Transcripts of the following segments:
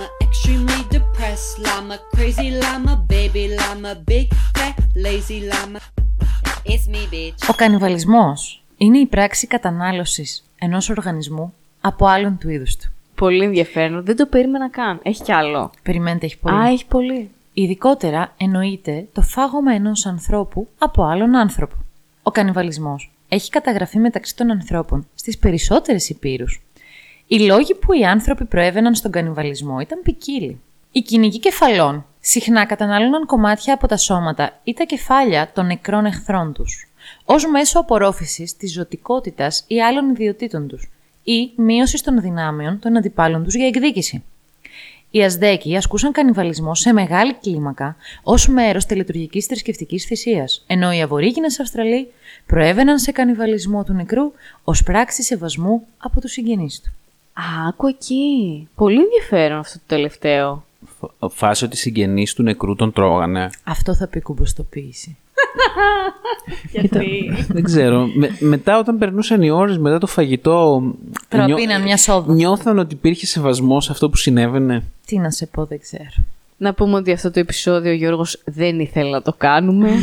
llama, extremely depressed llama, crazy llama, baby llama, big fat lazy llama. It's me, bitch. Ο κανιβαλισμός είναι η πράξη κατανάλωσης ενός οργανισμού από άλλον του είδους του. Πολύ ενδιαφέρον, δεν το περίμενα καν. Έχει κι άλλο. Περιμένετε, έχει πολύ. Α, έχει πολύ. Ειδικότερα εννοείται το φάγωμα ενός ανθρώπου από άλλον άνθρωπο. Ο κανιβαλισμός έχει καταγραφεί μεταξύ των ανθρώπων στις περισσότερες υπήρους. Οι λόγοι που οι άνθρωποι προέβαιναν στον κανιβαλισμό ήταν ποικίλοι. Οι κυνηγοί κεφαλών συχνά κατανάλωναν κομμάτια από τα σώματα ή τα κεφάλια των νεκρών εχθρών τους, ως μέσο απορρόφησης της ζωτικότητας ή άλλων ιδιωτήτων τους ή μείωσης των δυνάμεων των αντιπάλων τους για εκδίκηση. Οι Αζδέκοι ασκούσαν κανιβαλισμό σε μεγάλη κλίμακα ως μέρος τελετουργική θρησκευτικής θυσίας, ενώ οι Αβορήγινε Αυστραλοί προέβαιναν σε κανιβαλισμό του νεκρού ως πράξη σεβασμού από τους συγγενείς του. Α, άκου εκεί. Πολύ ενδιαφέρον αυτό το τελευταίο. Φ- Φάση ότι οι συγγενείς του νεκρού τον τρώγανε. Αυτό θα πει κουμποστοποίηση. Γιατί. Δεν ξέρω. Με- μετά όταν περνούσαν οι ώρες μετά το φαγητό... Τραπήναν μια σόδα. Νιώθαν ότι υπήρχε σεβασμός σε αυτό που συνέβαινε. Τι να σε πω, δεν ξέρω. Να πούμε ότι αυτό το επεισόδιο ο Γιώργος δεν ήθελε να το κάνουμε.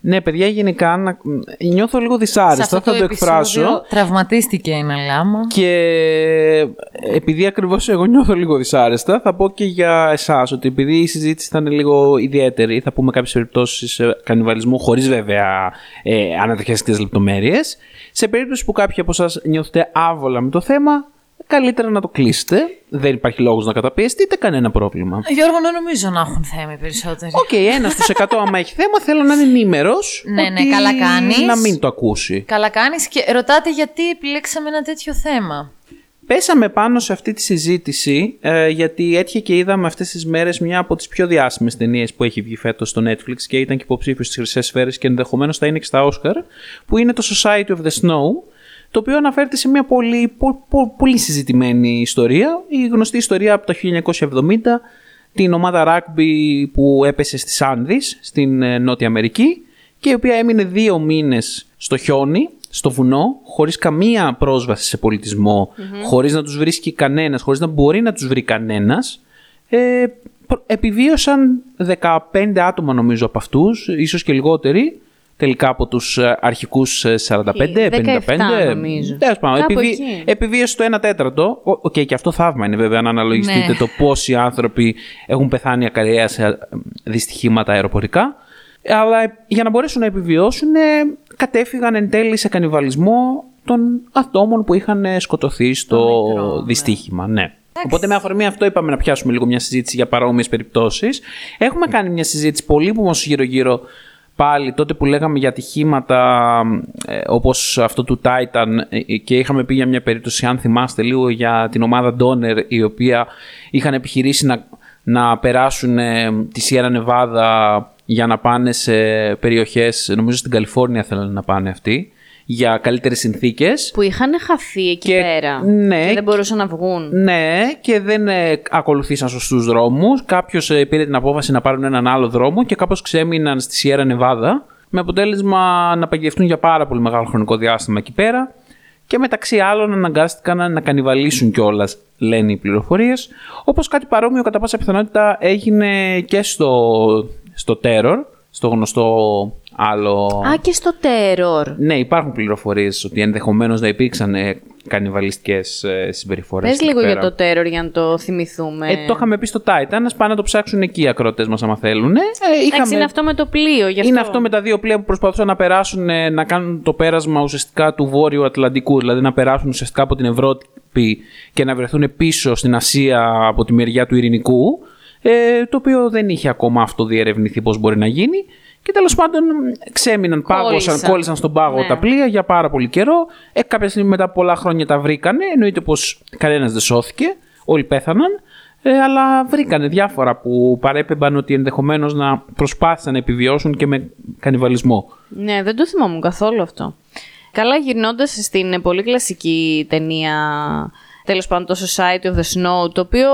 Ναι, παιδιά, γενικά να... νιώθω λίγο δυσάρεστα, θα το, εκφράσω. Τραυματίστηκε ένα λάμα. Και επειδή ακριβώς εγώ νιώθω λίγο δυσάρεστα, θα πω και για εσάς ότι επειδή η συζήτηση θα είναι λίγο ιδιαίτερη, θα πούμε κάποιες περιπτώσεις κανιβαλισμού, χωρίς βέβαια ε, αναδεχέστηκες λεπτομέρειες. Σε περίπτωση που κάποιοι από εσάς νιώθετε άβολα με το θέμα, καλύτερα να το κλείσετε. Δεν υπάρχει λόγος να καταπιεστείτε, κανένα πρόβλημα. Γιώργο, δεν νομίζω να έχουν θέμα οι περισσότεροι. Οκ, ένας στους 100 άμα έχει θέμα, θέλω να είναι ενήμερος. Ναι, ναι, καλά κάνεις. Να μην το ακούσει. Καλά κάνεις και ρωτάτε γιατί επιλέξαμε ένα τέτοιο θέμα. Πέσαμε πάνω σε αυτή τη συζήτηση ε, γιατί έτυχε και είδαμε αυτές τις μέρες μια από τις πιο διάσημες ταινίες που έχει βγει φέτος στο Netflix και ήταν και υποψήφιος στις Χρυσές Σφαίρες και ενδεχομένως θα είναι και στα Oscar που είναι το Society of the Snow το οποίο αναφέρεται σε μια πολύ, πο- πο- πολύ συζητημένη ιστορία. Η γνωστή ιστορία από το 1970 την ομάδα rugby που έπεσε στις Άνδης στην ε, Νότια Αμερική και η οποία έμεινε δύο μήνες στο χιόνι, στο βουνό, χωρίς καμία πρόσβαση σε πολιτισμό, χωρίς να τους βρίσκει κανένας, χωρίς να μπορεί να τους βρει κανένας. Ε, προ- επιβίωσαν 15 άτομα νομίζω από αυτούς, ίσως και λιγότεροι, τελικά από τους ε, αρχικούς ε, 45, 55. 17 νομίζω. Τέλος πάντων, Κάπου επιβί- εκεί. επιβίωσε το 1 τέταρτο. Ο- Οκ, και αυτό θαύμα είναι βέβαια να αναλογιστείτε Ναι. το πόσοι άνθρωποι έχουν πεθάνει ακαριαία σε ε, δυστυχήματα αεροπορικά. Αλλά ε, για να μπορέσουν να επιβιώσουν, ε, κατέφυγαν εν τέλει σε κανιβαλισμό των ατόμων που είχαν ε, σκοτωθεί στο νεκρό, ναι. δυστύχημα. Ναι. Οπότε με αφορμή αυτό είπαμε να πιάσουμε λίγο μια συζήτηση για παρόμοιες περιπτώσεις. Έχουμε κάνει μια συζήτηση πολύ που μας γύρω-γύρω πάλι τότε που λέγαμε για ατυχήματα ε, όπως αυτό του Titan ε, και είχαμε πει για μια περίπτωση αν θυμάστε λίγο για την ομάδα Donner η οποία είχαν επιχειρήσει να, να περάσουν ε, τη Sierra Nevada για να πάνε σε περιοχές, νομίζω στην Καλιφόρνια θέλουν να πάνε αυτοί για καλύτερες συνθήκες που είχαν χαθεί εκεί Και- πέρα. ναι. Και δεν μπορούσαν να βγουν. ναι, και δεν ε, ακολουθήσαν σωστούς δρόμους. Κάποιος ε, πήρε την απόφαση να πάρουν έναν άλλο δρόμο και κάπως ξέμειναν στη Σιέρα Νεβάδα. Με αποτέλεσμα να παγιδευτούν για πάρα πολύ μεγάλο χρονικό διάστημα εκεί πέρα. Και μεταξύ άλλων αναγκάστηκαν να κανιβαλίσουν κιόλας, λένε οι πληροφορίες. Όπως κάτι παρόμοιο κατά πάσα πιθανότητα έγινε και στο, στο Terror, στο γνωστό άλλο. Α, και στο Terror. Ναι, υπάρχουν πληροφορίες ότι ενδεχομένως να υπήρξαν ε, κανιβαλιστικές ε, συμπεριφορές. Πες λίγο για το Terror για να το θυμηθούμε. Ε, το είχαμε πει στο Titan, να πάνε να το ψάξουν εκεί οι ακροτέ μας, άμα θέλουν. Ε, Εντάξει, είναι αυτό με το πλοίο. Γι αυτό. είναι αυτό με τα δύο πλοία που προσπαθούσαν να περάσουν, ε, να κάνουν το πέρασμα ουσιαστικά του Βόρειου Ατλαντικού, δηλαδή να περάσουν ουσιαστικά από την Ευρώπη και να βρεθούν πίσω στην Ασία από τη μεριά του Ειρηνικού. Ε, το οποίο δεν είχε ακόμα αυτό διερευνηθεί πώς μπορεί να γίνει. Και τέλος πάντων ξέμειναν, πάγωσαν, Κόλλησαν. κόλλησαν στον πάγο Ναι. τα πλοία για πάρα πολύ καιρό. Ε, κάποια στιγμή μετά από πολλά χρόνια τα βρήκανε. Εννοείται πως κανένας δεν σώθηκε. Όλοι πέθαναν. Ε, αλλά βρήκανε διάφορα που παρέπεμπαν ότι ενδεχομένως να προσπάθησαν να επιβιώσουν και με κανιβαλισμό. Ναι, δεν το θυμόμουν καθόλου αυτό. Καλά γυρνώντας στην πολύ κλασική ταινία τέλος πάντων το Society of the Snow, το οποίο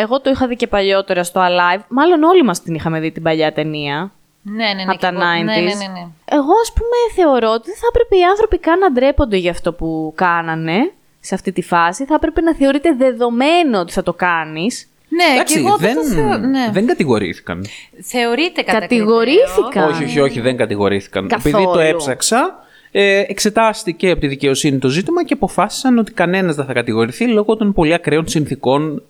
εγώ το είχα δει και παλιότερα στο Alive. Μάλλον όλοι μας την είχαμε δει την παλιά ταινία. Ναι, ναι, ναι. Από και τα εγώ- Ναι, 90s. ναι, ναι, ναι. Εγώ, ας πούμε, θεωρώ ότι δεν θα έπρεπε οι άνθρωποι καν να ντρέπονται για αυτό που κάνανε σε αυτή τη φάση. Θα έπρεπε να θεωρείται δεδομένο ότι θα το κάνεις. Ναι, Εντάξει, και εγώ δεν, δεν, το θεω... ναι. δεν κατηγορήθηκαν. Θεωρείται κατά Κατηγορήθηκαν. κριτήριο. Όχι, όχι, όχι, δεν κατηγορήθηκαν. Καθόλου. Επειδή το έψαξα, ε, εξετάστηκε από τη δικαιοσύνη το ζήτημα και αποφάσισαν ότι κανένας δεν θα κατηγορηθεί λόγω των πολύ ακραίων συνθήκων ε,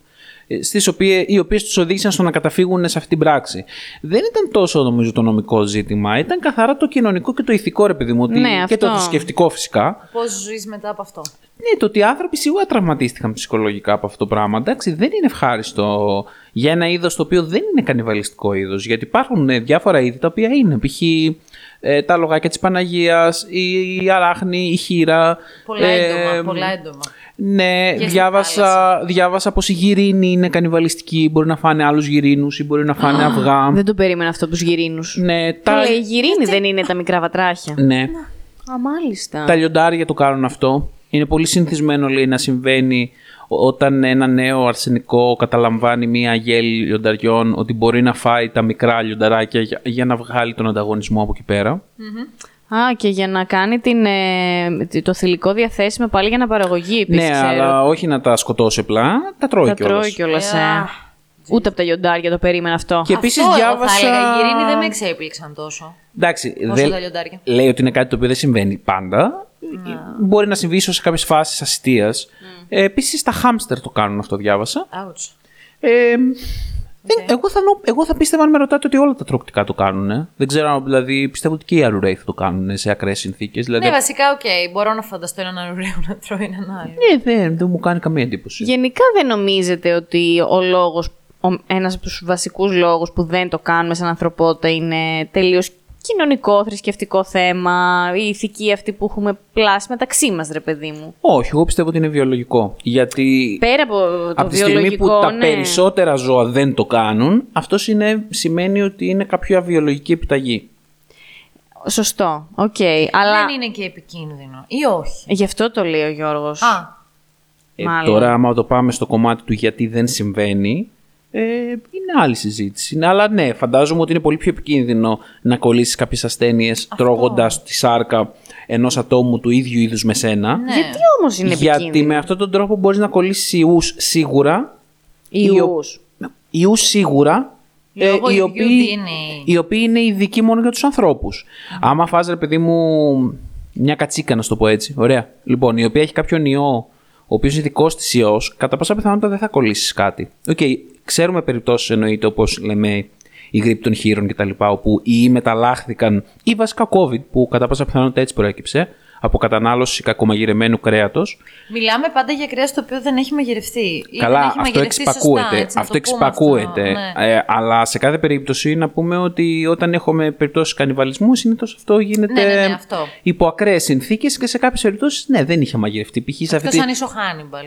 στις οποίες, οι οποίες τους οδήγησαν στο να καταφύγουν σε αυτή την πράξη. Δεν ήταν τόσο νομίζω το νομικό ζήτημα, ήταν καθαρά το κοινωνικό και το ηθικό ρε παιδί μου, ότι- Ναι, και το αυτό. θρησκευτικό φυσικά. Πώς ζεις μετά από αυτό; Ναι, το ότι οι άνθρωποι σίγουρα τραυματίστηκαν ψυχολογικά από αυτό το πράγμα. Εντάξει, δεν είναι ευχάριστο για ένα είδος το οποίο δεν είναι κανιβαλιστικό είδος. Γιατί υπάρχουν ε, διάφορα είδη τα οποία είναι. Π.χ. ε, τα λογάκια της Παναγίας, η, η αράχνη, η χείρα. Πολλά ε, έντομα, πολλά έντομα. Ναι, στη διάβασα, διάβασα πως η γυρίνη είναι κανιβαλιστική. Μπορεί να φάνε άλλους γυρίνους ή μπορεί να φάνε αυγά. Δεν το περίμενα αυτό από τους γυρίνους. Ναι, Τα... τα, Λέει, η γυρίνη δεν είναι τα μικρά βατράχια; ναι. Α, μάλιστα. Τα λιοντάρια το κάνουν αυτό. Είναι πολύ συνηθισμένο λέει, να συμβαίνει ό- όταν ένα νέο αρσενικό καταλαμβάνει μία γέλη λιονταριών ότι μπορεί να φάει τα μικρά λιονταράκια για, για να βγάλει τον ανταγωνισμό από εκεί πέρα. Α, και για να κάνει την, ε, το θηλυκό διαθέσιμο πάλι για αναπαραγωγή επίσης, ναι, ξέρω. αλλά όχι να τα σκοτώσει απλά, τα τρώει Τα κιόλας. τρώει κιόλας, Ε, ε. αχ, Ούτε από τα λιοντάρια το περίμενα αυτό. Και επίσης Αυτό εγώ διάβασα... θα έλεγα, οι γυρίνοι δεν με εξέπληξαν τόσο. Εντάξει, Όσο δεν- τα λιοντάρια. λέει ότι είναι κάτι το οποίο δεν συμβαίνει πάντα. Μπορεί να συμβεί ίσως σε κάποιες φάσεις αστείας. Ε, επίσης τα χάμστερ το κάνουν αυτό, διάβασα. Ouch. Ε, δεν- εγώ, θα, νο- εγώ θα πίστευα αν με ρωτάτε ότι όλα τα τροκτικά το κάνουν. ε. Δεν ξέρω, αν, δηλαδή πιστεύω ότι και οι αρουραίοι θα το κάνουν σε ακραίες συνθήκες. Δηλαδή, Ναι, βασικά, οκ. Μπορώ να φανταστώ έναν αρουραίο να τρώει έναν άλλο. ναι, δεν, δεν μου κάνει καμία εντύπωση. Γενικά δεν νομίζετε ότι ο λόγος, ο, ένας από τους βασικούς λόγους που δεν το κάνουμε σαν ανθρωπότητα είναι τελείως κοινωνικό, θρησκευτικό θέμα, η ηθική αυτή που έχουμε πλάσει μεταξύ μας, ρε παιδί μου. Όχι, εγώ πιστεύω ότι είναι βιολογικό. Γιατί Πέρα από το από τη στιγμή βιολογικό, που τα ναι. περισσότερα ζώα δεν το κάνουν, αυτό σημαίνει ότι είναι κάποια βιολογική επιταγή. Σωστό, οκ. Αλλά Δεν είναι και επικίνδυνο. Ή όχι; γι' αυτό το λέει ο Γιώργος. Α, Ε, Μάλλον. τώρα, άμα το πάμε στο κομμάτι του γιατί δεν συμβαίνει, ε, είναι άλλη συζήτηση. Ναι, αλλά ναι, φαντάζομαι ότι είναι πολύ πιο επικίνδυνο να κολλήσεις κάποιες ασθένειες τρώγοντας τη σάρκα ενός ατόμου του ίδιου είδους με σένα. ναι. Γιατί όμως είναι Γιατί επικίνδυνο; με αυτόν τον τρόπο μπορείς να κολλήσεις ιούς σίγουρα. Ιούς. Ιούς σίγουρα. ε, Λόγω οι, ιδίου οποίοι, DNA. οι οποίοι είναι ειδικοί μόνο για τους ανθρώπους. Άμα φας ρε παιδί μου μια κατσίκα, να σου το πω έτσι. Ωραία. Λοιπόν, η οποία έχει κάποιον ιό, ο οποίος είναι δικός της ιός, κατά πάσα πιθανότητα δεν θα κολλήσεις κάτι. Οκ, ξέρουμε περιπτώσεις εννοείται όπως λέμε η γρίπη των χοίρων κτλ. όπου οι ιοί μεταλλάχθηκαν ή βασικά COVID που κατά πάσα πιθανότητα έτσι προέκυψε από κατανάλωση κακομαγειρεμένου κρέατος. Μιλάμε πάντα για κρέας το οποίο δεν έχει μαγειρευτεί. ή δεν Καλά, έχει αυτό μαγειρευτεί εξυπακούεται. Σωστά, έτσι, να αυτό το πούμε εξυπακούεται. αυτό, ναι. Ε, αλλά σε κάθε περίπτωση να πούμε ότι όταν έχουμε περιπτώσεις κανιβαλισμού, συνήθως αυτό γίνεται Ναι, ναι, ναι, αυτό. υπό ακραίες συνθήκες και σε κάποιες περιπτώσεις ναι, δεν είχε μαγειρευτεί. Π.χ. σε αυτή Αυτό τη- σαν είσαι ο Χάνιμπαλ.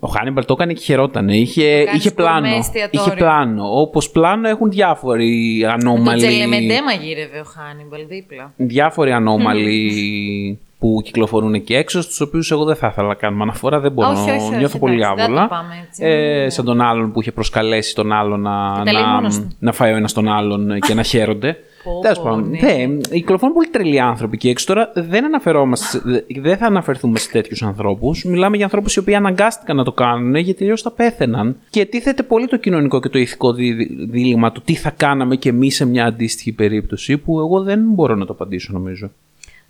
Ο Χάνιμπαλ το έκανε και χαιρότανε. Είχε, κάνεις είχε γκουρμέ πλάνο. εστιατόριο. Είχε πλάνο. Όπως πλάνο έχουν διάφοροι Το ανώμαλοι. Τσελεμεντέ μαγείρευε ο Χάνιμπαλ δίπλα. Διάφοροι ανώμαλοι που κυκλοφορούν εκεί έξω, στους οποίους εγώ δεν θα ήθελα να κάνουμε αναφορά. Δεν μπορώ. Όχι, όχι, όχι, νιώθω πολύ εντάξει, δεν άβολα. το πάμε έτσι. Ε, σαν τον άλλον που είχε προσκαλέσει τον άλλον να, τα λέει να, μόνος του. να φάει ο ένας τον άλλον και να χαίρονται. Πω, Τέλος πω, πάντων, ναι. ναι, κυκλοφορούν πολύ τρελοί άνθρωποι και έξω. Τώρα δεν αναφερόμαστε, σε- δεν θα αναφερθούμε σε τέτοιους ανθρώπους. Μιλάμε για ανθρώπους οι οποίοι αναγκάστηκαν να το κάνουν γιατί αλλιώς θα πέθαιναν. Και τίθεται πολύ το κοινωνικό και το ηθικό δι- δίλημα του τι θα κάναμε κι εμείς σε μια αντίστοιχη περίπτωση που εγώ δεν μπορώ να το απαντήσω νομίζω.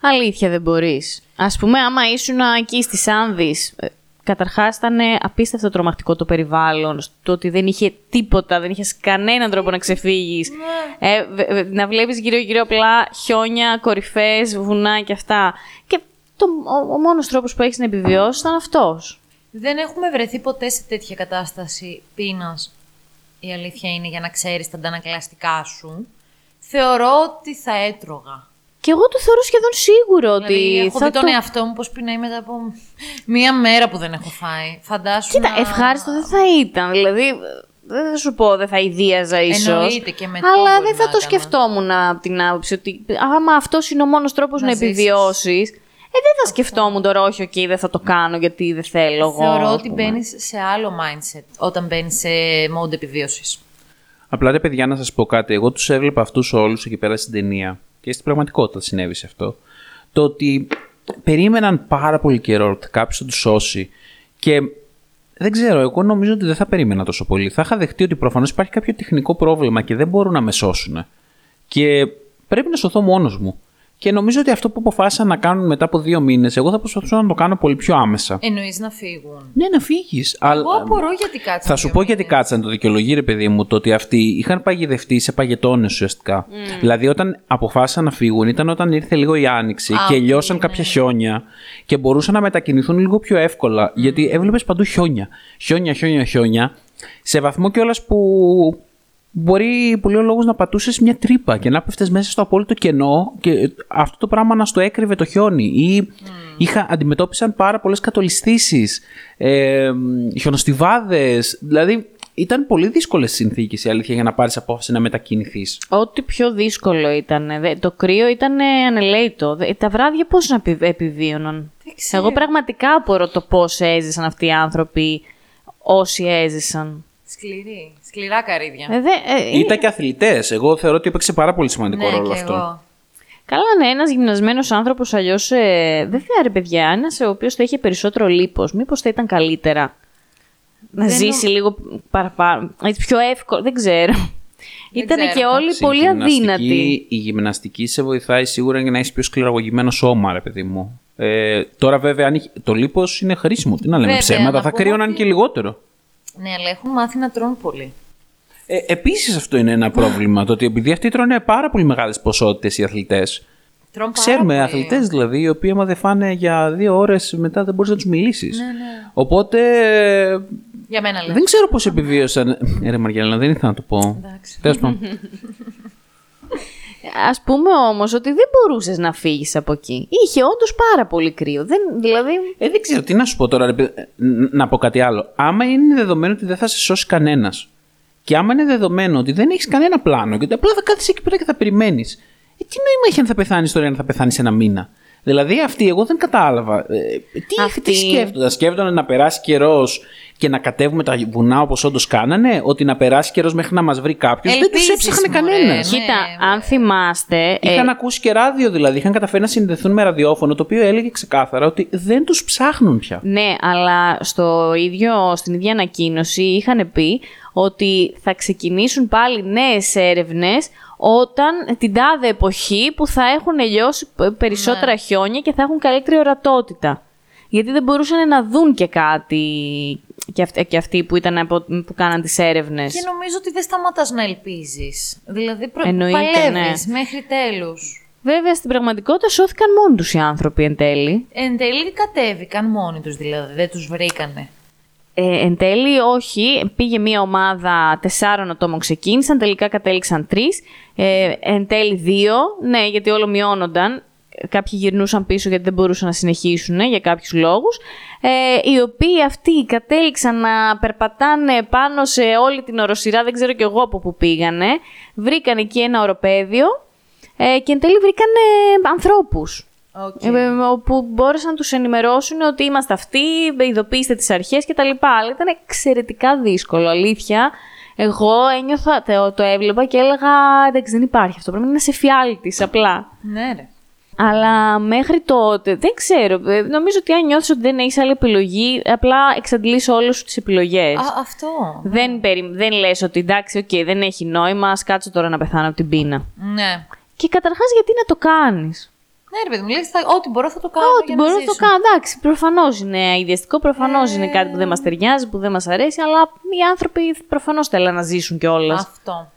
Αλήθεια δεν μπορείς. Ας πούμε, άμα ήσουν εκεί στις Άνδης, ε, καταρχάς ήταν απίστευτο τρομακτικό το περιβάλλον, το ότι δεν είχε τίποτα, δεν είχες κανέναν τρόπο να ξεφύγεις. Ε, βε- βε- να βλέπεις γύρω-γύρω απλά χιόνια, κορυφές, βουνά και αυτά. Και το, ο, ο μόνος τρόπος που έχεις να επιβιώσεις ήταν αυτός. Δεν έχουμε βρεθεί ποτέ σε τέτοια κατάσταση πείνας. Η αλήθεια είναι για να ξέρεις τα αντανακλαστικά σου. Θεωρώ ότι θα έτρωγα. Και εγώ το θεωρώ σχεδόν σίγουρο ότι δηλαδή, έχω θα δει τον το... εαυτό μου πώς πεινάει μετά από μία μέρα που δεν έχω φάει. Φαντάσου Κοίτα, να... ευχάριστο δεν θα ήταν. Δηλαδή, δεν θα σου πω, δεν θα αηδίαζα ίσως. Εννοείται και με το Αλλά μπορεί δεν θα να το ήταν. σκεφτόμουν από την άποψη ότι άμα αυτός είναι ο μόνος τρόπος να, Να ζήσεις. επιβιώσεις. Ε, δεν θα σκεφτόμουν τώρα, όχι, οκ, δεν θα το κάνω γιατί δεν θέλω εγώ. Θεωρώ ας ότι πούμε. μπαίνεις σε άλλο mindset όταν μπαίνεις σε mode επιβίωσης. Απλά ρε παιδιά, να σας πω κάτι. Εγώ τους έβλεπα αυτούς όλους εκεί πέρα στην ταινία και στην πραγματικότητα συνέβη σε αυτό. Το ότι περίμεναν πάρα πολύ καιρό ότι κάποιος θα τους σώσει και δεν ξέρω, εγώ νομίζω ότι δεν θα περίμενα τόσο πολύ. Θα είχα δεχτεί ότι προφανώς υπάρχει κάποιο τεχνικό πρόβλημα και δεν μπορούν να με σώσουν. Και πρέπει να σωθώ μόνος μου. Και νομίζω ότι αυτό που αποφάσισαν να κάνουν μετά από δύο μήνες, εγώ θα προσπαθούσα να το κάνω πολύ πιο άμεσα. Εννοείς να φύγουν; Ναι, να φύγεις. Εγώ απορώ γιατί κάτσαν. Θα σου δύο πω γιατί μήνες. κάτσαν το δικαιολογεί, ρε παιδί μου, το ότι αυτοί είχαν παγιδευτεί σε παγετώνες ουσιαστικά. Δηλαδή, όταν αποφάσισαν να φύγουν, ήταν όταν ήρθε λίγο η άνοιξη Α, και οκ, λιώσαν ναι. κάποια χιόνια και μπορούσαν να μετακινηθούν λίγο πιο εύκολα. Γιατί έβλεπες παντού χιόνια. Χιόνια, χιόνια, χιόνια. Σε βαθμό κιόλας που μπορεί πολύ ο λόγος να πατούσες μια τρύπα και να πέφτες μέσα στο απόλυτο κενό και αυτό το πράγμα να στο έκρυβε το χιόνι. Ή είχα, αντιμετώπισαν πάρα πολλές κατολιστήσεις, ε, χιονοστιβάδες. Δηλαδή ήταν πολύ δύσκολες συνθήκες η αλήθεια για να πάρεις απόφαση να μετακινηθείς. Ό,τι πιο δύσκολο ήταν. δε- Το κρύο ήταν ανελαίτο. Δε- Τα βράδια πώς να επι- επιβίωναν; Δεν ξέρω. Εγώ πραγματικά απορώ το πώς έζησαν αυτοί οι άνθρωποι όσοι έζησαν. Σκληρή. Σκληρά καρύδια. Ε, δε, ε, Ήταν και αθλητές. Εγώ θεωρώ ότι έπαιξε πάρα πολύ σημαντικό ναι, ρόλο και αυτό. εγώ. Καλά, ναι, ένας γυμνασμένος άνθρωπος αλλιώς. Ε, δεν θα ρε παιδιά, ένας ο οποίος θα είχε περισσότερο λίπος. Μήπως θα ήταν καλύτερα να Δεν ζήσει λίγο παραπάνω. Έτσι πιο εύκολο, δεν ξέρω. Ήταν ξέρω. και όλοι Εντάξει, πολύ η γυμναστική- αδύνατοι. Η γυμναστική σε βοηθάει σίγουρα για να έχεις πιο σκληραγωγημένο σώμα, ρε παιδί μου. Ε, τώρα, βέβαια, αν είχε- το λίπος είναι χρήσιμο. Τι να λέμε Βέβαια, ψέματα, να θα πούμε κρύωναν ότι- και λιγότερο. Ναι, αλλά έχουν μάθει να τρώνε πολύ. Ε, Επίσης, αυτό είναι ένα πρόβλημα. το ότι επειδή αυτοί τρώνε πάρα πολύ μεγάλες ποσότητες οι αθλητές. Τρώνε πάρα Ξέρουμε πολύ. αθλητές δηλαδή, οι οποίοι άμα δεν φάνε για δύο ώρες μετά δεν μπορείς να τους μιλήσεις. Ναι, ναι. Οπότε. Για μένα λέω. Δεν ξέρω πώς επιβίωσαν. Ε, ρε Μαριάννα, δεν ήθελα να το πω. Εντάξει. Τέλος πάντων. Α πούμε όμως ότι δεν μπορούσες να φύγεις από εκεί. Είχε όντως πάρα πολύ κρύο. Δεν, δηλαδή. Ε, δεν ξέρω τι να σου πω τώρα, ρε, παιδε- ε, ν- να πω κάτι άλλο. Άμα είναι δεδομένο ότι δεν θα σε σώσει κανένας, και άμα είναι δεδομένο ότι δεν έχεις κανένα πλάνο και ότι απλά θα κάθεσαι εκεί πέρα και θα περιμένεις, ε, τι νόημα έχει αν θα πεθάνεις τώρα ή αν θα πεθάνεις ένα μήνα; Δηλαδή αυτοί, εγώ δεν κατάλαβα. Ε, τι, Αυτοί- τι σκέφτονταν, σκέφτονταν να περάσει καιρός και να κατέβουμε τα βουνά όπως όντως κάνανε, ότι να περάσει καιρός μέχρι να μας βρει κάποιος. Δεν τους Ελπίζεις, έψαχνε μωρέ, κανένας. ναι. Κοίτα, αν θυμάστε. ε, Είχαν ακούσει και ράδιο δηλαδή. Είχαν καταφέρει να συνδεθούν με ραδιόφωνο το οποίο έλεγε ξεκάθαρα ότι δεν τους ψάχνουν πια. Ναι, αλλά στο ίδιο, στην ίδια ανακοίνωση είχαν πει ότι θα ξεκινήσουν πάλι νέες έρευνες όταν την τάδε εποχή που θα έχουν λιώσει π- περισσότερα χιόνια και θα έχουν καλύτερη ορατότητα. Γιατί δεν μπορούσαν να δουν και κάτι και αυτοί, και αυτοί που, ήταν από, που κάναν τις έρευνες. Και νομίζω ότι δεν σταματάς να ελπίζεις. Δηλαδή προ... Εννοείται, παλεύεις μέχρι τέλους. Βέβαια, στην πραγματικότητα σώθηκαν μόνοι τους οι άνθρωποι εν τέλει. Εν τέλει κατέβηκαν μόνοι τους δηλαδή, δεν τους βρήκανε. Ε, εν τέλει, όχι. Πήγε μια ομάδα τεσσάρων ατόμων ξεκίνησαν, τελικά κατέληξαν τρεις. Ε, εν τέλει δύο, ναι, γιατί όλο μειώνονταν. Κάποιοι γυρνούσαν πίσω γιατί δεν μπορούσαν να συνεχίσουν για κάποιους λόγους. Ε, οι οποίοι αυτοί κατέληξαν να περπατάνε πάνω σε όλη την οροσειρά, δεν ξέρω κι εγώ από πού πήγανε. Βρήκαν εκεί ένα οροπέδιο ε, και εν τέλει βρήκανε ανθρώπους. Okay. Ε, όπου μπόρεσαν να τους ενημερώσουν ότι είμαστε αυτοί, ειδοποιήστε τις αρχές και τα λοιπά. Αλλά ήταν εξαιρετικά δύσκολο, αλήθεια. Εγώ ένιωθα, το, το έβλεπα και έλεγα εντάξει δεν υπάρχει αυτό, πρέπει να είναι εφιάλτης απλά. Ναι ρε. Αλλά μέχρι τότε, δεν ξέρω, ε, νομίζω ότι αν νιώθεις ότι δεν έχεις άλλη επιλογή, απλά εξαντλείς όλες σου τις επιλογές. Α, αυτό. Δεν, περι, δεν λες ότι εντάξει, οκ, δεν έχει νόημα, ας κάτσω τώρα να πεθάνω από την πείνα. Ναι. Και καταρχάς γιατί να το κάνεις; Ναι, ρε παιδί μου, λες, θα- ό,τι μπορώ θα το κάνω. Ό,τι για μπορώ να να το ζήσω. κάνω. Εντάξει, προφανώς είναι αηδιαστικό, προφανώς είναι κάτι που δεν μας ταιριάζει, που δεν μας αρέσει, αλλά οι άνθρωποι προφανώς θέλουν να ζήσουν κιόλας. Αυτό.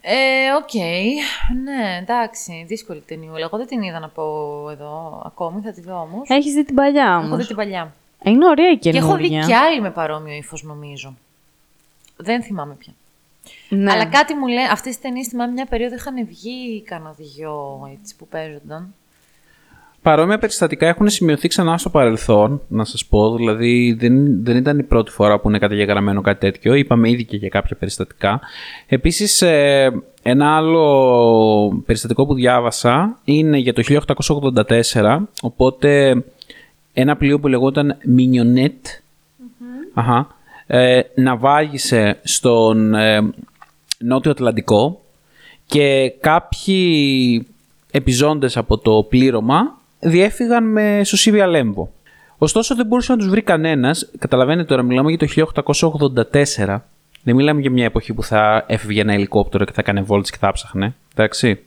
Ε, οκ. Ναι, εντάξει. Δύσκολη ταινιούλα. Εγώ δεν την είδα να πω εδώ ακόμη, θα τη δω όμως. Έχεις δει την παλιά Έχω όμως. δει την παλιά. Είναι ωραία η Και έχω δει καινούργια. κι άλλη με παρόμοιο ύφος, νομίζω. Δεν θυμάμαι πια. Ναι. Αλλά κάτι μου λέει, αυτές τις ταινίες θυμάμαι μια περίοδο είχαν βγει κανένα δυο έτσι που παίζονταν. Παρόμοια περιστατικά έχουν σημειωθεί ξανά στο παρελθόν, να σας πω. Δηλαδή δεν, δεν ήταν η πρώτη φορά που είναι καταγεγραμμένο κάτι τέτοιο. Είπαμε ήδη και για κάποια περιστατικά. Επίσης, ε, ένα άλλο περιστατικό που διάβασα είναι για το 1884. Οπότε ένα πλοίο που λεγόταν Mignonette Αχα, ε, ναυάγησε στον ε, Νότιο Ατλαντικό και κάποιοι επιζώντες από το πλήρωμα διέφυγαν με σωσίβια λέμβο. Ωστόσο δεν μπορούσε να τους βρει κανένας. Καταλαβαίνετε τώρα, μιλάμε για το 1884. Δεν μιλάμε για μια εποχή που θα έφευγε ένα ελικόπτερο και θα έκανε βόλτες και θα ψάχνε. Εντάξει.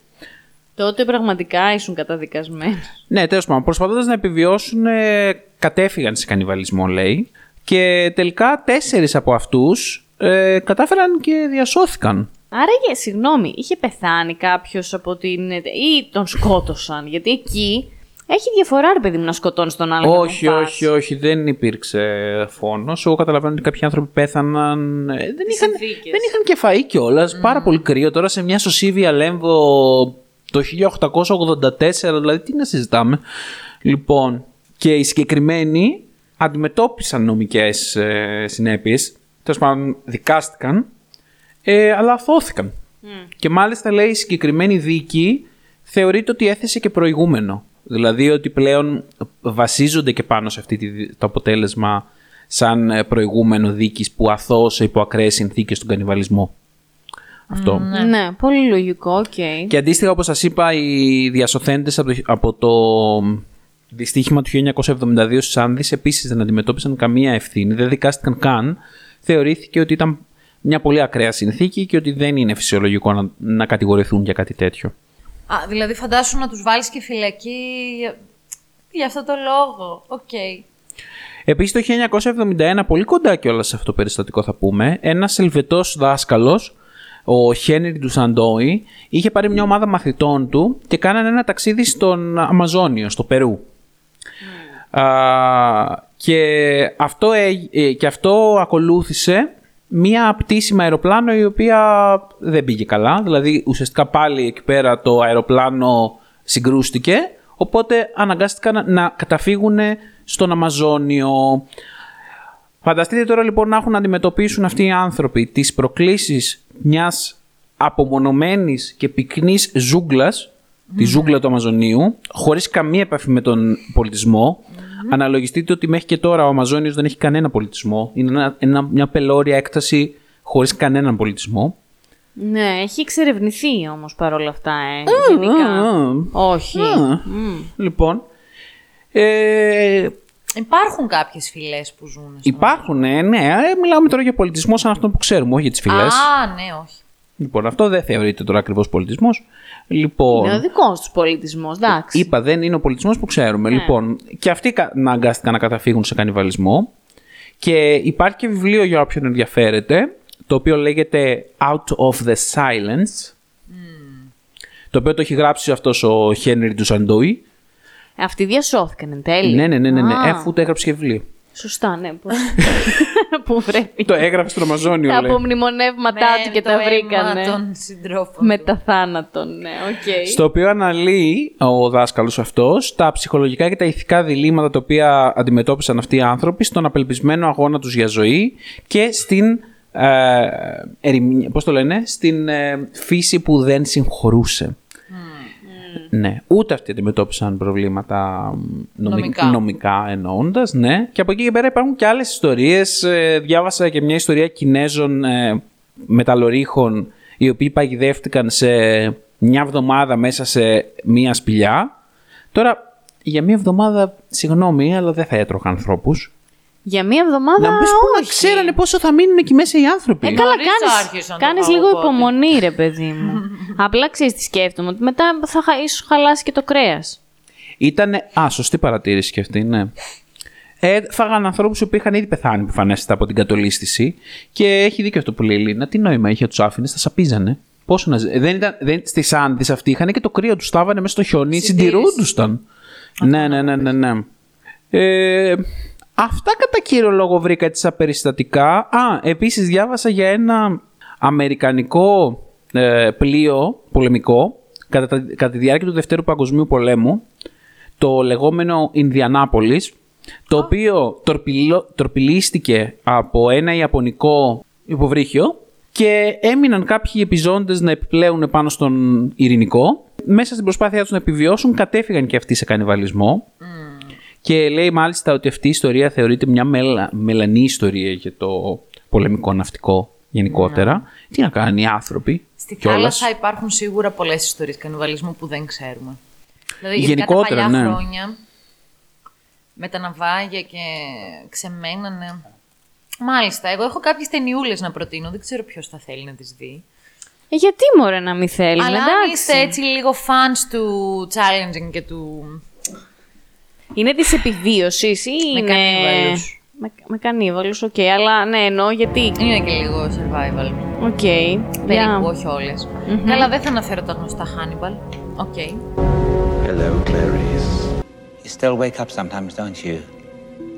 Τότε πραγματικά ήσουν καταδικασμένοι. Ναι, τέλος πάντων. Προσπαθώντας να επιβιώσουν, ε, κατέφυγαν σε κανιβαλισμό, λέει. Και τελικά τέσσερις από αυτούς ε, κατάφεραν και διασώθηκαν. Άρα, συγγνώμη, είχε πεθάνει κάποιος από την. ή τον σκότωσαν. Γιατί εκεί έχει διαφορά, ρε παιδί μου, να σκοτώνεις τον άλλον. όχι, και να τον όχι, όχι, δεν υπήρξε φόνος. Εγώ καταλαβαίνω ότι κάποιοι άνθρωποι πέθαναν. ε, Δεν είχαν, συνθήκες. δεν είχαν και φαΐ κιόλας. Πάρα πολύ κρύο. Τώρα σε μια σωσίβια λέμβο το 1884, δηλαδή τι να συζητάμε. Λοιπόν, και οι συγκεκριμένοι αντιμετώπισαν νομικές ε, συνέπειες. Τέλος πάντων, δικάστηκαν, ε, αλλά αθωώθηκαν. Και μάλιστα λέει η συγκεκριμένη δίκη θεωρείται ότι έθεσε και προηγούμενο. Δηλαδή ότι πλέον βασίζονται και πάνω σε αυτή τη, το αποτέλεσμα σαν ε, προηγούμενο δίκης που αθώωσε υπό ακραίες συνθήκες τον κανιβαλισμό. Αυτό. Ναι. πολύ λογικό, οκ. Και αντίστοιχα, όπως σας είπα, οι διασωθέντες από το, από το δυστύχημα του 1972 στις Άνδεις επίσης δεν αντιμετώπισαν καμία ευθύνη, δεν δικάστηκαν καν. Θεωρήθηκε ότι ήταν μια πολύ ακραία συνθήκη και ότι δεν είναι φυσιολογικό να, να κατηγορηθούν για κάτι τέτοιο. Α, δηλαδή φαντάσου να τους βάλεις και φυλακή για, για αυτό το λόγο. Οκ. Επίσης το 1971, πολύ κοντά κιόλας σε αυτό το περιστατικό θα πούμε, ένας Ελβετός δάσκαλος, ο Χένρι του Σαντόι, είχε πάρει μια ομάδα μαθητών του και κάνανε ένα ταξίδι στον Αμαζόνιο, στο Περού. Α, και, αυτό, έ- ε, και αυτό ακολούθησε μία πτήση με αεροπλάνο η οποία δεν πήγε καλά. Δηλαδή ουσιαστικά πάλι εκεί πέρα το αεροπλάνο συγκρούστηκε οπότε αναγκάστηκαν να καταφύγουν στον Αμαζόνιο. Φανταστείτε τώρα λοιπόν να έχουν να αντιμετωπίσουν αυτοί οι άνθρωποι τις προκλήσεις μιας απομονωμένης και πυκνής ζούγκλας, τη ζούγκλα του Αμαζονίου, χωρίς καμία επαφή με τον πολιτισμό. Αναλογιστείτε ότι μέχρι και τώρα ο Αμαζόνιος δεν έχει κανένα πολιτισμό. Είναι ένα, ένα- μια πελώρια έκταση χωρίς κανέναν πολιτισμό. Ναι, έχει εξερευνηθεί όμως παρόλα αυτά, ε. γενικά. Α, Όχι. α. Μμ. Λοιπόν, ε, Υπάρχουν κάποιες φυλές που ζουν. στο- υπάρχουν, ε, ναι, ε, μιλάμε τώρα για πολιτισμό σαν αυτό που ξέρουμε, όχι για τις φυλές. Α, ναι, όχι. Λοιπόν, αυτό δεν θεωρείται τώρα ακριβώς πολιτισμός. Λοιπόν, Είναι ο δικός τους πολιτισμός, εντάξει. Είπα, δεν είναι ο πολιτισμός που ξέρουμε. Λοιπόν, και αυτοί κα- αναγκάστηκαν να καταφύγουν σε κανιβαλισμό. Και υπάρχει και βιβλίο για όποιον ενδιαφέρεται, το οποίο λέγεται Out of the Silence. Το οποίο το έχει γράψει αυτός ο Χένρι του Σαντόι. Αυτοί διασώθηκαν εν τέλει. Ναι, ναι, ναι, ναι, ναι. Α. Αφού το έγραψε και βιβλίο. Σωστά, ναι. Πώς... Πού βρέπει. το έγραψε στον Αμαζόνιο, Τα λέει. απομνημονεύματά του και το τα αίμα βρήκανε. των συντρόφων. Μετά θάνατον, ναι, οκ. Στο οποίο αναλύει ο δάσκαλος αυτός τα ψυχολογικά και τα ηθικά διλήμματα τα οποία αντιμετώπισαν αυτοί οι άνθρωποι στον απελπισμένο αγώνα τους για ζωή και στην, ε, ερημι- πώς το λένε, στην ε, φύση που δεν συγχωρούσε. Ναι, ούτε αυτοί αντιμετώπισαν προβλήματα νομι- Νομικά. νομικά εννοώντας, ναι. Και από εκεί και πέρα υπάρχουν και άλλες ιστορίες. Ε, διάβασα και μια ιστορία Κινέζων ε, μεταλλορίχων οι οποίοι παγιδεύτηκαν σε μια εβδομάδα μέσα σε μια σπηλιά. Τώρα, για μια εβδομάδα, συγγνώμη, αλλά δεν θα έτρωγα ανθρώπους. Για μία εβδομάδα. να μπεις που να όχι. ξέρανε πόσο θα μείνουν εκεί μέσα οι άνθρωποι. Ε, καλά, Νωρίς κάνεις, άρχισαν το κάνεις φαγοπότι. λίγο υπομονή, ρε παιδί μου. Απλά ξέρεις τι σκέφτομαι, ότι μετά θα χα- ίσως χαλάσει και το κρέας. Ήτανε. Α, σωστή παρατήρηση και αυτή, ναι. Ε, φάγαν ανθρώπους που είχαν ήδη πεθάνει πιθανέστατα από την κατολίσθηση και έχει δίκιο αυτό που λέει η Λίνα. Τι νόημα είχε τους άφηνες, θα σαπίζανε. Πόσο να ζει- Δεν ήταν. Δεν, στις Άνδης αυτοί είχαν και το κρύο τους, στάβανε μέσα στο χιόνι, συντηρούντουσαν. Ναι, ναι, ναι, ναι, ναι. Ε, αυτά κατά κύριο λόγο βρήκα έτσι σαν περιστατικά. Α, επίσης διάβασα για ένα αμερικανικό ε, πλοίο πολεμικό κατά, τα- κατά τη διάρκεια του Δευτέρου Παγκοσμίου Πολέμου το λεγόμενο Ινδιανάπολης, το οποίο τορπιλο- τορπιλίστηκε από ένα ιαπωνικό υποβρύχιο και έμειναν κάποιοι επιζώντες να επιπλέουν πάνω στον ειρηνικό. Μέσα στην προσπάθειά τους να επιβιώσουν κατέφυγαν και αυτοί σε κανιβαλισμό. Και λέει μάλιστα ότι αυτή η ιστορία θεωρείται μια μελα... μελανή ιστορία για το πολεμικό ναυτικό γενικότερα. Τι να κάνει οι άνθρωποι. Στη κιόλας. θάλασσα υπάρχουν σίγουρα πολλές ιστορίες κανιβαλισμού που δεν ξέρουμε. Δηλαδή, ειδικά Γενικότερα, τα παλιά ναι. χρόνια με τα ναυάγια και ξεμένανε. Μάλιστα, εγώ έχω κάποιες ταινιούλες να προτείνω. Δεν ξέρω ποιος θα θέλει να τις δει. Ε, γιατί μωρέ να μην θέλει, Αλλά αν εντάξει. είστε έτσι λίγο fans του challenging και του. Είναι τη επιβίωση ή Με είναι. κανίβαλους. Με, με κανίβαλους, οκ, αλλά ναι, εννοώ γιατί. Είναι και λίγο survival. OK. Περίπου, για- όχι όλες. Καλά, δεν θα αναφέρω τα γνωστά Hannibal. OK. Hello, Clarice. You still wake up sometimes, don't you?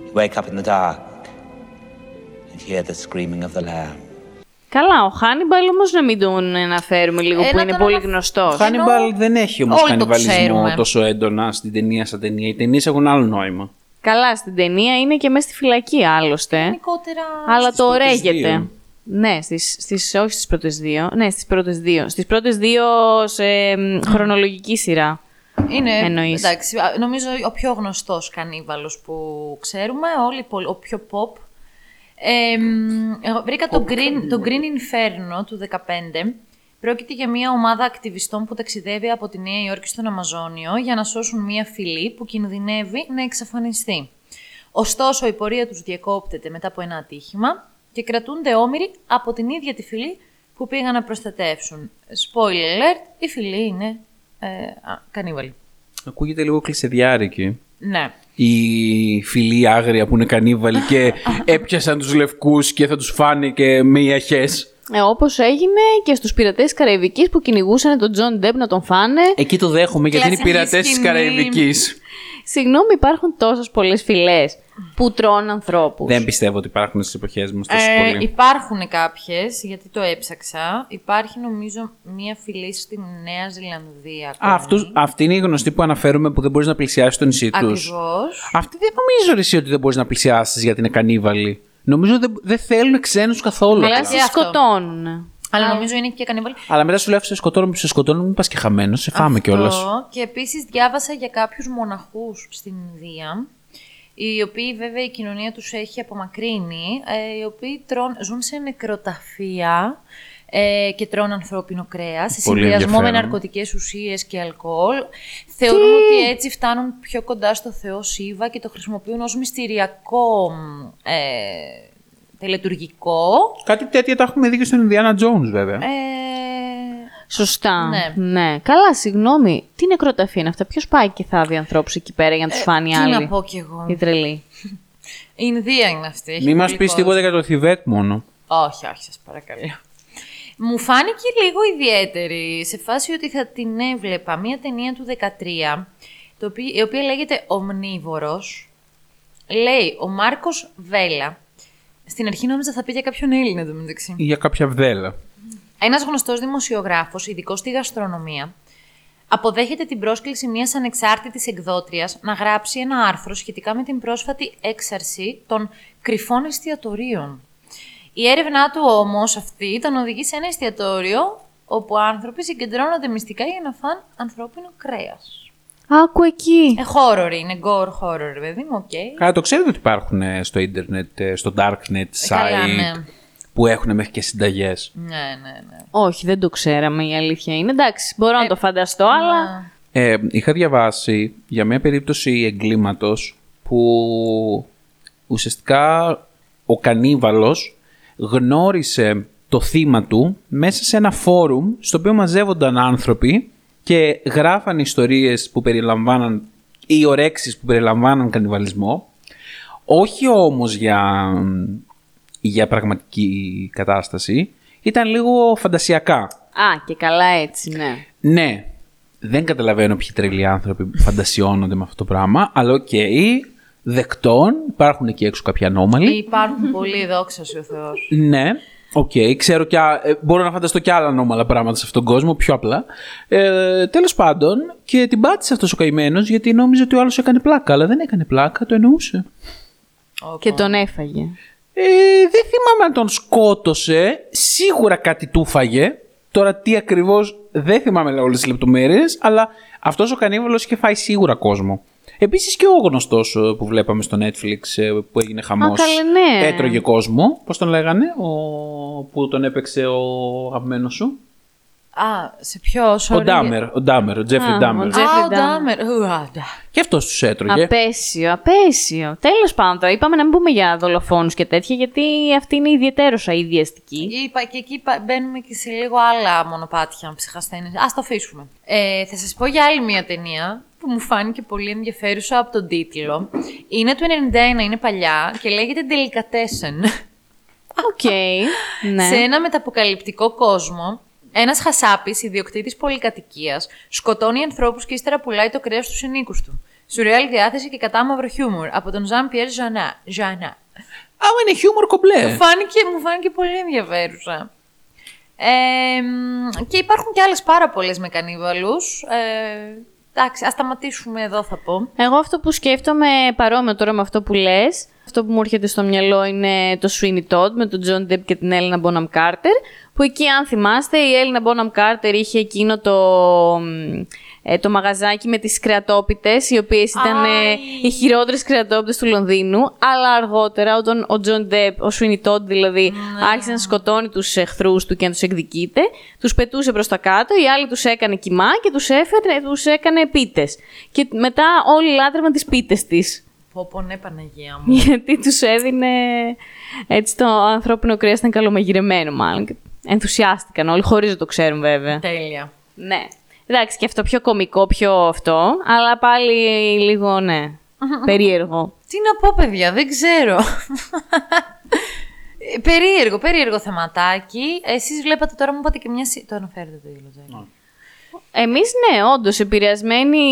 You wake up in the dark and hear the screaming of the lamb. Καλά, ο Χάνιμπαλ όμως να μην τον αναφέρουμε λίγο Ε, που να είναι τον πολύ αναφ- γνωστός. Ο Χάνιμπαλ δεν έχει όμως όλοι το κανιβαλισμό ξέρουμε. τόσο έντονα στην ταινία σαν ταινία. Οι ταινίες έχουν άλλο νόημα. Καλά, στην ταινία είναι και μέσα στη φυλακή άλλωστε. Γενικότερα. Αλλά στις το πρώτες ρέγεται. δύο. Ναι, στις, στις, όχι στις πρώτες δύο. Ναι, στις πρώτες δύο. Στις πρώτες δύο σε μ, χρονολογική σειρά. Είναι, Εννοείς. εντάξει, α, νομίζω ο πιο γνωστός κανίβαλος που ξέρουμε, όλοι, πολ- ο πιο pop. Ε, μ, εγώ βρήκα το Green, το Green Inferno του 2015. Πρόκειται για μια ομάδα ακτιβιστών που ταξιδεύει από τη Νέα Υόρκη στον Αμαζόνιο για να σώσουν μια φυλή που κινδυνεύει να εξαφανιστεί. Ωστόσο, η πορεία τους διακόπτεται μετά από ένα ατύχημα και κρατούνται όμοιροι από την ίδια τη φυλή που πήγαν να προστατεύσουν. Spoiler alert, η φυλή είναι ε, α, κανίβαλοι. Ακούγεται λίγο κλισεδιάρικη. Ναι. Η φυλή άγρια που είναι κανίβαλοι και έπιασαν τους λευκούς και θα τους φάνε και με ιαχές. Ε, όπως έγινε και στους πειρατές της Καραϊβικής που κυνηγούσαν τον Τζον Ντεπ να τον φάνε. Εκεί το δέχομαι γιατί είναι οι Κλασική πειρατές της σκηνή. Καραϊβικής. Συγγνώμη, υπάρχουν τόσες πολλές φυλές που τρώνε ανθρώπους. Δεν πιστεύω ότι υπάρχουν στις εποχές μας τόσο Ε, πολύ. υπάρχουν κάποιες, γιατί το έψαξα. Υπάρχει νομίζω μία φυλή στην Νέα Ζηλανδία. Α, αυτούς, αυτή είναι η γνωστή που αναφέρουμε που δεν μπορείς να πλησιάσεις το νησί τους. Ακριβώς. Αυτή δεν νομίζω ρε, εσύ ότι δεν μπορείς να πλησιάσεις γιατί είναι κανίβαλοι. Νομίζω δεν, δεν θέλουν ξένους καθόλου. Αλλά απλά. σε Και αυτό; σκοτώνουν. Αλλά νομίζω είναι και κανίβαλη. Αλλά μετά σου λέω σε σκοτώνουν, σε σκοτώνουν, μην πας και χαμένος, σε φάμε κιόλας. Αυτό. Και επίσης διάβασα για κάποιους μοναχούς στην Ινδία, οι οποίοι βέβαια η κοινωνία τους έχει απομακρύνει, ε, οι οποίοι τρών, ζουν σε νεκροταφεία ε, και τρώνε ανθρώπινο κρέας, σε Πολύ συνδυασμό με ενδιαφέρον. ναρκωτικές ουσίες και αλκοόλ. Θεωρούν ότι έτσι φτάνουν πιο κοντά στο Θεό Σίβα και το χρησιμοποιούν ως μυστηριακό μ, ε, τελετουργικό. Κάτι τέτοια τα έχουμε δει και στον Ινδιάνα Jones βέβαια. Ε, Σωστά. Ναι. Καλά, συγγνώμη. Τι νεκροταφή είναι αυτά; Ποιος πάει και θάβει ανθρώπους εκεί πέρα για να τους φάνει Ε, τι άλλοι; να πω κι εγώ. Η τρελή. Η Ινδία είναι αυτή. έχει Μην μας πολύ πεις κόσμο. τίποτα για το Θιβέτ μόνο. Όχι, όχι, σας παρακαλώ. Μου φάνηκε λίγο ιδιαίτερη, σε φάση ότι θα την έβλεπα. Μία ταινία του 13, το οποίο, η οποία λέγεται «Ομνίβορος». Λέει ο Μάρκος Βέλα. Στην αρχή νόμιζα θα πει για κάποιον Έλληνα εδώ μεταξύ. Ή για κάποια βδέλα. Ένας γνωστός δημοσιογράφος, ειδικός στη γαστρονομία, αποδέχεται την πρόσκληση μιας ανεξάρτητης εκδότριας να γράψει ένα άρθρο σχετικά με την πρόσφατη έξαρση των κρυφών εστιατορίων. Η έρευνά του όμως αυτή τον οδηγεί σε ένα εστιατόριο όπου άνθρωποι συγκεντρώνονται μυστικά για να φαν ανθρώπινο κρέας. Άκου εκεί. Ε, horror είναι, gore horror, παιδί μου, οκ. Καλά, το ξέρετε ότι υπάρχουν ε, στο ίντερνετ, ε, στο darknet site καλά, ναι. που έχουν μέχρι και συνταγές. Ναι, ναι, ναι. Όχι, δεν το ξέραμε η αλήθεια είναι. Εντάξει, μπορώ να το φανταστώ, αλλά. Ε, είχα διαβάσει για μια περίπτωση εγκλήματος που ουσιαστικά ο κανίβαλος γνώρισε το θύμα του μέσα σε ένα φόρουμ στο οποίο μαζεύονταν άνθρωποι και γράφαν ιστορίες που περιλαμβάναν ή ορέξεις που περιλαμβάναν κανιβαλισμό. Όχι όμως για, για πραγματική κατάσταση. Ήταν λίγο φαντασιακά. Α, και καλά έτσι, ναι. ναι, δεν καταλαβαίνω ποιοι τρελοί άνθρωποι φαντασιώνονται με αυτό το πράγμα, αλλά οκ, δεκτών, υπάρχουν εκεί έξω κάποιοι ανώμαλοι. Υπάρχουν πολλοί, δόξα σου ο Θεός. Ναι, Οκ, ξέρω και, α- ε, μπορώ να φανταστώ και άλλα ανώμαλα πράγματα σε αυτόν τον κόσμο, πιο απλά. Ε, Τέλος πάντων, και την πάτησε αυτός ο καημένος γιατί νόμιζε ότι ο άλλος έκανε πλάκα, αλλά δεν έκανε πλάκα, το εννοούσε. Και τον έφαγε. Ε, δεν θυμάμαι αν τον σκότωσε. Σίγουρα κάτι του φάγε. Τώρα τι ακριβώς δεν θυμάμαι όλες τις λεπτομέρειες, αλλά αυτός ο κανίβαλος είχε φάει σίγουρα κόσμο. Επίσης και ο γνωστός που βλέπαμε στο Netflix ε, που έγινε χαμός. Α, καλέ, ναι. Έτρωγε κόσμο. Πώς τον λέγανε, ο... που τον έπαιξε ο αγαπημένος σου; Α, σε ποιο, sorry. Ο Ντάμερ, ο Ντάμερ, ο Τζέφρι Α, Ντάμερ. ο Τζε- Α, ο Jeffrey Dahmer. Ντάμερ. Ου, α, ντα. Και αυτός τους έτρωγε. Απέσιο, απέσιο. Τέλος πάντων, τώρα είπαμε να μην πούμε για δολοφόνους και τέτοια, γιατί αυτή είναι ιδιαιτέρως αηδιαστική. Είπα και εκεί πα- μπαίνουμε και σε λίγο άλλα μονοπάτια ψυχασθένειες. Ας το αφήσουμε. Ε, θα σας πω για άλλη μια ταινία που μου φάνηκε πολύ ενδιαφέρουσα από τον τίτλο. Είναι του 91, είναι παλιά και λέγεται Delicatessen. OK. ναι. Σε ένα μεταποκαλυπτικό κόσμο, ένας χασάπης, ιδιοκτήτης πολυκατοικίας, σκοτώνει ανθρώπους και ύστερα πουλάει το κρέας στους ενοίκους του. Σουρεάλ διάθεση και κατάμαυρο χιούμορ από τον Ζαν Πιέρ Ζενέ. Ζενέ. Άμα είναι χιούμορ κομπλέ. Φάνηκε, μου φάνηκε πολύ ενδιαφέρουσα. Ε, μ, και υπάρχουν και άλλες πάρα πολλές με κανίβαλους. Ε, εντάξει, ας σταματήσουμε εδώ θα πω. Εγώ αυτό που σκέφτομαι παρόμοιο τώρα με αυτό που λες, αυτό που μου έρχεται στο μυαλό είναι το Sweeney Todd με τον John Depp και την Έλληνα Bonham Carter, που εκεί αν θυμάστε η Έλληνα Bonham Carter είχε εκείνο το, μ, ε, το μαγαζάκι με τις κρεατόπιτες, οι οποίες ήταν ε, Άι. οι χειρότερες κρεατόπιτες του Λονδίνου, αλλά αργότερα όταν ο John Depp, ο Sweeney Todd δηλαδή, άρχισε να σκοτώνει τους εχθρούς του και να τους εκδικείται, τους πετούσε προς τα κάτω, οι άλλοι τους έκανε κοιμά και τους, έφερε, τους έκανε πίτες. Και μετά όλοι λάτρευαν τις πίτες της. Πω πω ναι Παναγία μου. Γιατί τους έδινε έτσι το ανθρώπινο κρέας ήταν καλομαγειρεμένο μάλλον. Και Ενθουσιάστηκαν όλοι, χωρίς να το ξέρουν βέβαια. Τέλεια. Ναι. Εντάξει, και αυτό πιο κωμικό, πιο αυτό, αλλά πάλι λίγο, ναι, περίεργο. Τι να πω παιδιά, δεν ξέρω. Ε, περίεργο, περίεργο θεματάκι. Εσείς βλέπατε τώρα μου είπατε και μια... συ- Το αναφέρετε το Yellow Εμείς, ναι, όντως, επηρεασμένοι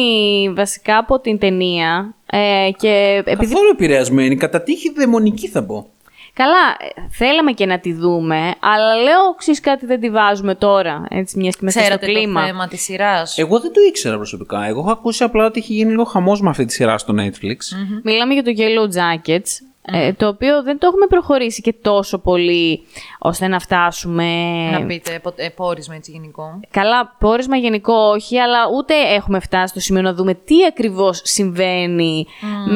βασικά από την ταινία ε, και επειδή Καθόλου επηρεασμένη, κατά τύχη δαιμονική θα πω. Καλά, ε, θέλαμε και να τη δούμε, αλλά λέω, ξέρεις κάτι, δεν τη βάζουμε τώρα, έτσι, μιας και μέσα στο Ξέρατε κλίμα. το θέμα της σειράς. Εγώ δεν το ήξερα προσωπικά. Εγώ έχω ακούσει απλά ότι έχει γίνει λίγο χαμός με αυτή τη σειρά στο Netflix. Μιλάμε για το Yellow Jackets, ε, το οποίο δεν το έχουμε προχωρήσει και τόσο πολύ ώστε να φτάσουμε... Να πείτε πο- ε, πόρισμα έτσι γενικό. Καλά, πόρισμα γενικό όχι, αλλά ούτε έχουμε φτάσει στο σημείο να δούμε τι ακριβώς συμβαίνει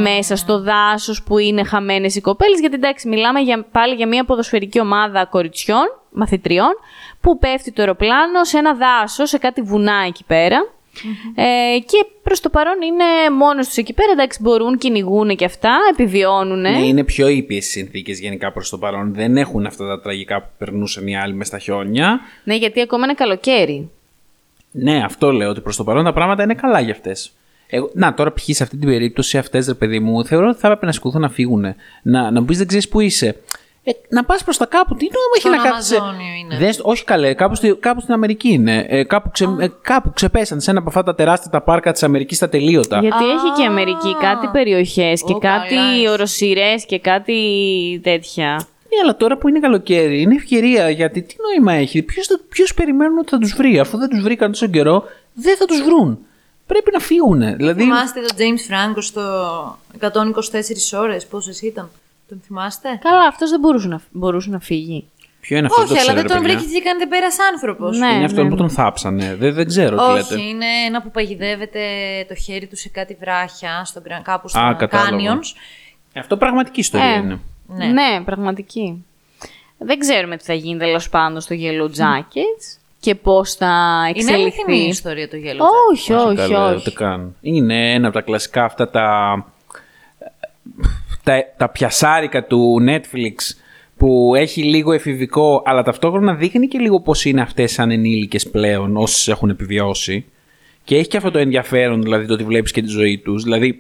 μέσα στο δάσος που είναι χαμένες οι κοπέλες, γιατί εντάξει, μιλάμε για, πάλι για μια ποδοσφαιρική ομάδα κοριτσιών, μαθητριών, που πέφτει το αεροπλάνο σε ένα δάσος, σε κάτι βουνά εκεί πέρα. Ε, και προς το παρόν είναι μόνος τους εκεί πέρα, εντάξει μπορούν, κυνηγούν και αυτά, επιβιώνουν. Ναι, είναι πιο ήπιες οι συνθήκες γενικά προς το παρόν. Δεν έχουν αυτά τα τραγικά που περνούσαν οι άλλοι μες στα χιόνια. Ναι, γιατί ακόμα είναι καλοκαίρι. Ναι, αυτό λέω ότι προς το παρόν τα πράγματα είναι καλά για αυτές. Να, τώρα π.χ. σε αυτή την περίπτωση, αυτές ρε παιδί μου, θεωρώ ότι θα έπρεπε να σηκωθούν να φύγουν. Να, να μου πεις δεν ξέρεις που είσαι. Ε, να πας προς τα κάπου. Τι νόημα έχει Στον να κάθεσαι; Αμαζόνιο είναι. Δες, όχι καλέ, κάπου, στη, κάπου στην Αμερική είναι. Ε, κάπου, ξε, ε, κάπου ξεπέσαν σε ένα από αυτά τα τεράστια τα πάρκα της Αμερικής τα τελείωτα. Γιατί έχει και η Αμερική κάτι περιοχές και Ω, κάτι καλά, έχεις. οροσυρές και κάτι τέτοια. Ναι, αλλά τώρα που είναι καλοκαίρι, είναι ευκαιρία γιατί τι νόημα έχει; Ποιος περιμένουν ότι θα τους βρει, αφού δεν τους βρήκαν τόσο καιρό, δεν θα τους βρουν. Πρέπει να φύγουν. Δηλαδή, Θυμάστε τον James Franco στο 124 ώρες, πόσες ήταν; Τον θυμάστε; Καλά, αυτός δεν μπορούσε να, μπορούσε να φύγει. ποιο είναι αυτό Όχι, το αλλά ξέρω, δεν τον ρε παιδιά. βρήκε και κάνετε πέρας άνθρωπος. Ναι. Είναι αυτό που τον θάψανε. Δεν, δεν ξέρω τι Όχι, λέτε. είναι ένα που παγιδεύεται το χέρι του σε κάτι βράχια, στο, gra- κάπου στο Α, κατάλαβα. Canyons. Αυτό πραγματική ιστορία Ε, είναι. Ναι. ναι. πραγματική. Δεν ξέρουμε τι θα γίνει τέλος πάντων στο Yellow Jackets και πώς θα Είναι εξελιχθεί. αληθινή η ιστορία του Yellowjackets. Όχι, όχι, Καλά, όχι. ούτε καν. Είναι ένα από τα κλασικά αυτά τα, τα, τα πιασάρικα του Netflix που έχει λίγο εφηβικό, αλλά ταυτόχρονα δείχνει και λίγο πώς είναι αυτές σαν ενήλικες πλέον, όσες έχουν επιβιώσει. Και έχει και αυτό το ενδιαφέρον, δηλαδή το ότι βλέπεις και τη ζωή τους. Δηλαδή,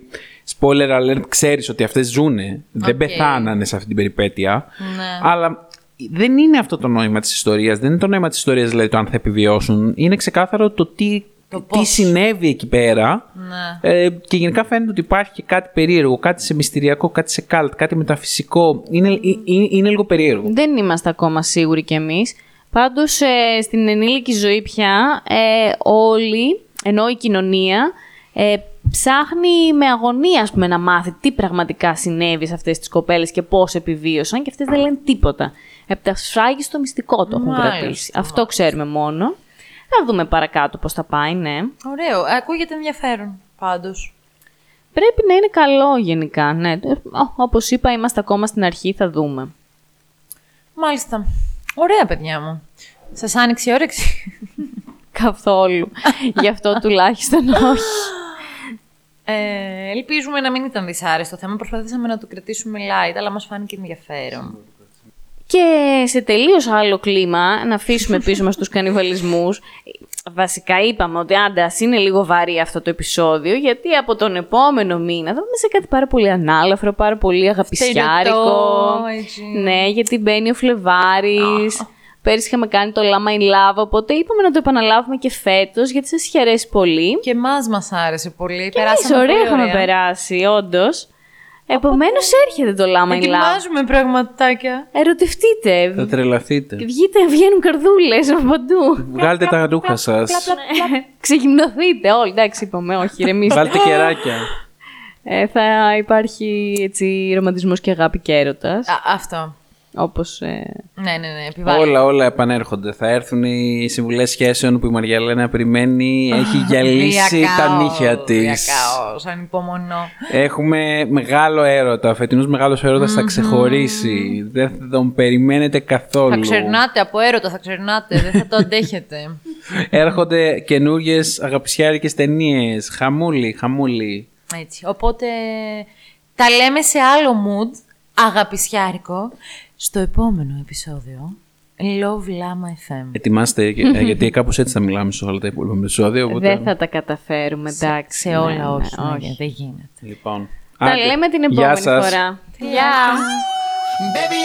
spoiler alert, ξέρεις ότι αυτές ζουνε, δεν Οκ. πεθάνανε σε αυτή την περιπέτεια. Ναι. Αλλά δεν είναι αυτό το νόημα της ιστορίας. Δεν είναι το νόημα της ιστορίας, δηλαδή το αν θα επιβιώσουν. Είναι ξεκάθαρο το τι Το τι πώς. συνέβη εκεί πέρα. Ναι. Ε, και γενικά φαίνεται ότι υπάρχει και κάτι περίεργο, κάτι σε μυστηριακό, κάτι σε καλτ, κάτι μεταφυσικό. Είναι, ε, είναι, είναι λίγο περίεργο. Δεν είμαστε ακόμα σίγουροι κι εμείς. Πάντως, ε, στην ενήλικη ζωή πια, ε, όλοι, ενώ η κοινωνία, ε, ψάχνει με αγωνία, ας πούμε, να μάθει τι πραγματικά συνέβη σε αυτές τις κοπέλες και πώς επιβίωσαν και αυτές δεν λένε τίποτα. Από τα σφράγγι στο μυστικό το έχουν Μάλιστα, κρατήσει. Αυτό ξέρουμε μόνο. Θα δούμε παρακάτω πώς θα πάει, ναι. Ωραίο. Ακούγεται ενδιαφέρον πάντως. Πρέπει να είναι καλό γενικά, ναι. Ε, ο- Όπως είπα, είμαστε ακόμα στην αρχή, θα δούμε. Μάλιστα. Ωραία, παιδιά μου. Σας άνοιξε η όρεξη; Καθόλου. Γι' αυτό τουλάχιστον όχι. Ε, ελπίζουμε να μην ήταν δυσάρεστο θέμα. Προσπαθήσαμε να το κρατήσουμε light, αλλά μας φάνηκε ενδιαφέρον. Και σε τελείως άλλο κλίμα, να αφήσουμε πίσω μας τους κανιβαλισμούς. Βασικά είπαμε ότι άντε ας είναι λίγο βαρύ αυτό το επεισόδιο, γιατί από τον επόμενο μήνα θα δούμε σε κάτι πάρα πολύ ανάλαφρο, πάρα πολύ αγαπησιάρικο. Στερετό, έτσι. Ναι, γιατί μπαίνει ο Φλεβάρης. Πέρυσι είχαμε κάνει το Lama in Love, οπότε είπαμε να το επαναλάβουμε και φέτος, γιατί σας είχε αρέσει πολύ. Και εμάς μας άρεσε πολύ. Και εμείς Περάσαμε ωραία πολύ είχαμε περάσει, όντως. Επομένως έρχεται το Lama in Love. Ετοιμάζουμε πραγματάκια. Ερωτευτείτε. Θα τρελαθείτε. Βγείτε, βγαίνουν καρδούλες από παντού. Βγάλτε τα ρούχα σας. Ξεγυμνοθείτε όλοι. Εντάξει, είπαμε, όχι, ηρεμήστε. Βάλτε κεράκια. ε, θα υπάρχει έτσι ρομαντισμός και αγάπη και έρωτας. Α, αυτό. Όπως... Ε... Ναι, ναι, ναι. Επιβάλλει. όλα, όλα επανέρχονται. Θα έρθουν οι συμβουλές σχέσεων που η Μαριαλένα περιμένει. Έχει γυαλίσει τα νύχια της. Διακάως, ανυπομονώ. Έχουμε μεγάλο έρωτα. Ο φετινός μεγάλος έρωτας θα ξεχωρίσει. Δεν θα τον περιμένετε καθόλου. Θα ξερνάτε από έρωτα, θα ξερνάτε. δεν θα το αντέχετε. Έρχονται καινούριε αγαπησιάρικες ταινίες. Χαμούλη, χαμούλη. Έτσι. Οπότε τα λέμε σε άλλο mood, αγαπησιάρικο, στο επόμενο επεισόδιο. Love Lama FM. Ετοιμάστε, ε, γιατί κάπως έτσι θα μιλάμε σε όλα τα υπόλοιπα επεισόδια. Οπότε... Δεν θα τα καταφέρουμε, εντάξει. σε όλα ναι, ναι, όχι, Μαρία, δεν γίνεται. Λοιπόν. Τα άντε. λέμε την Γεια επόμενη σας. φορά. Γεια! Baby,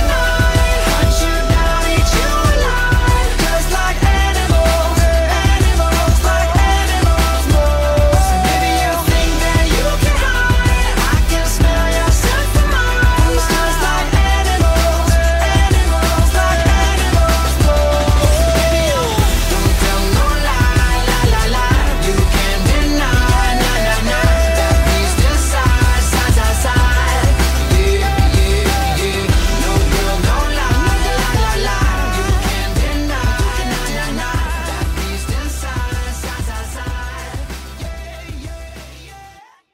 I'm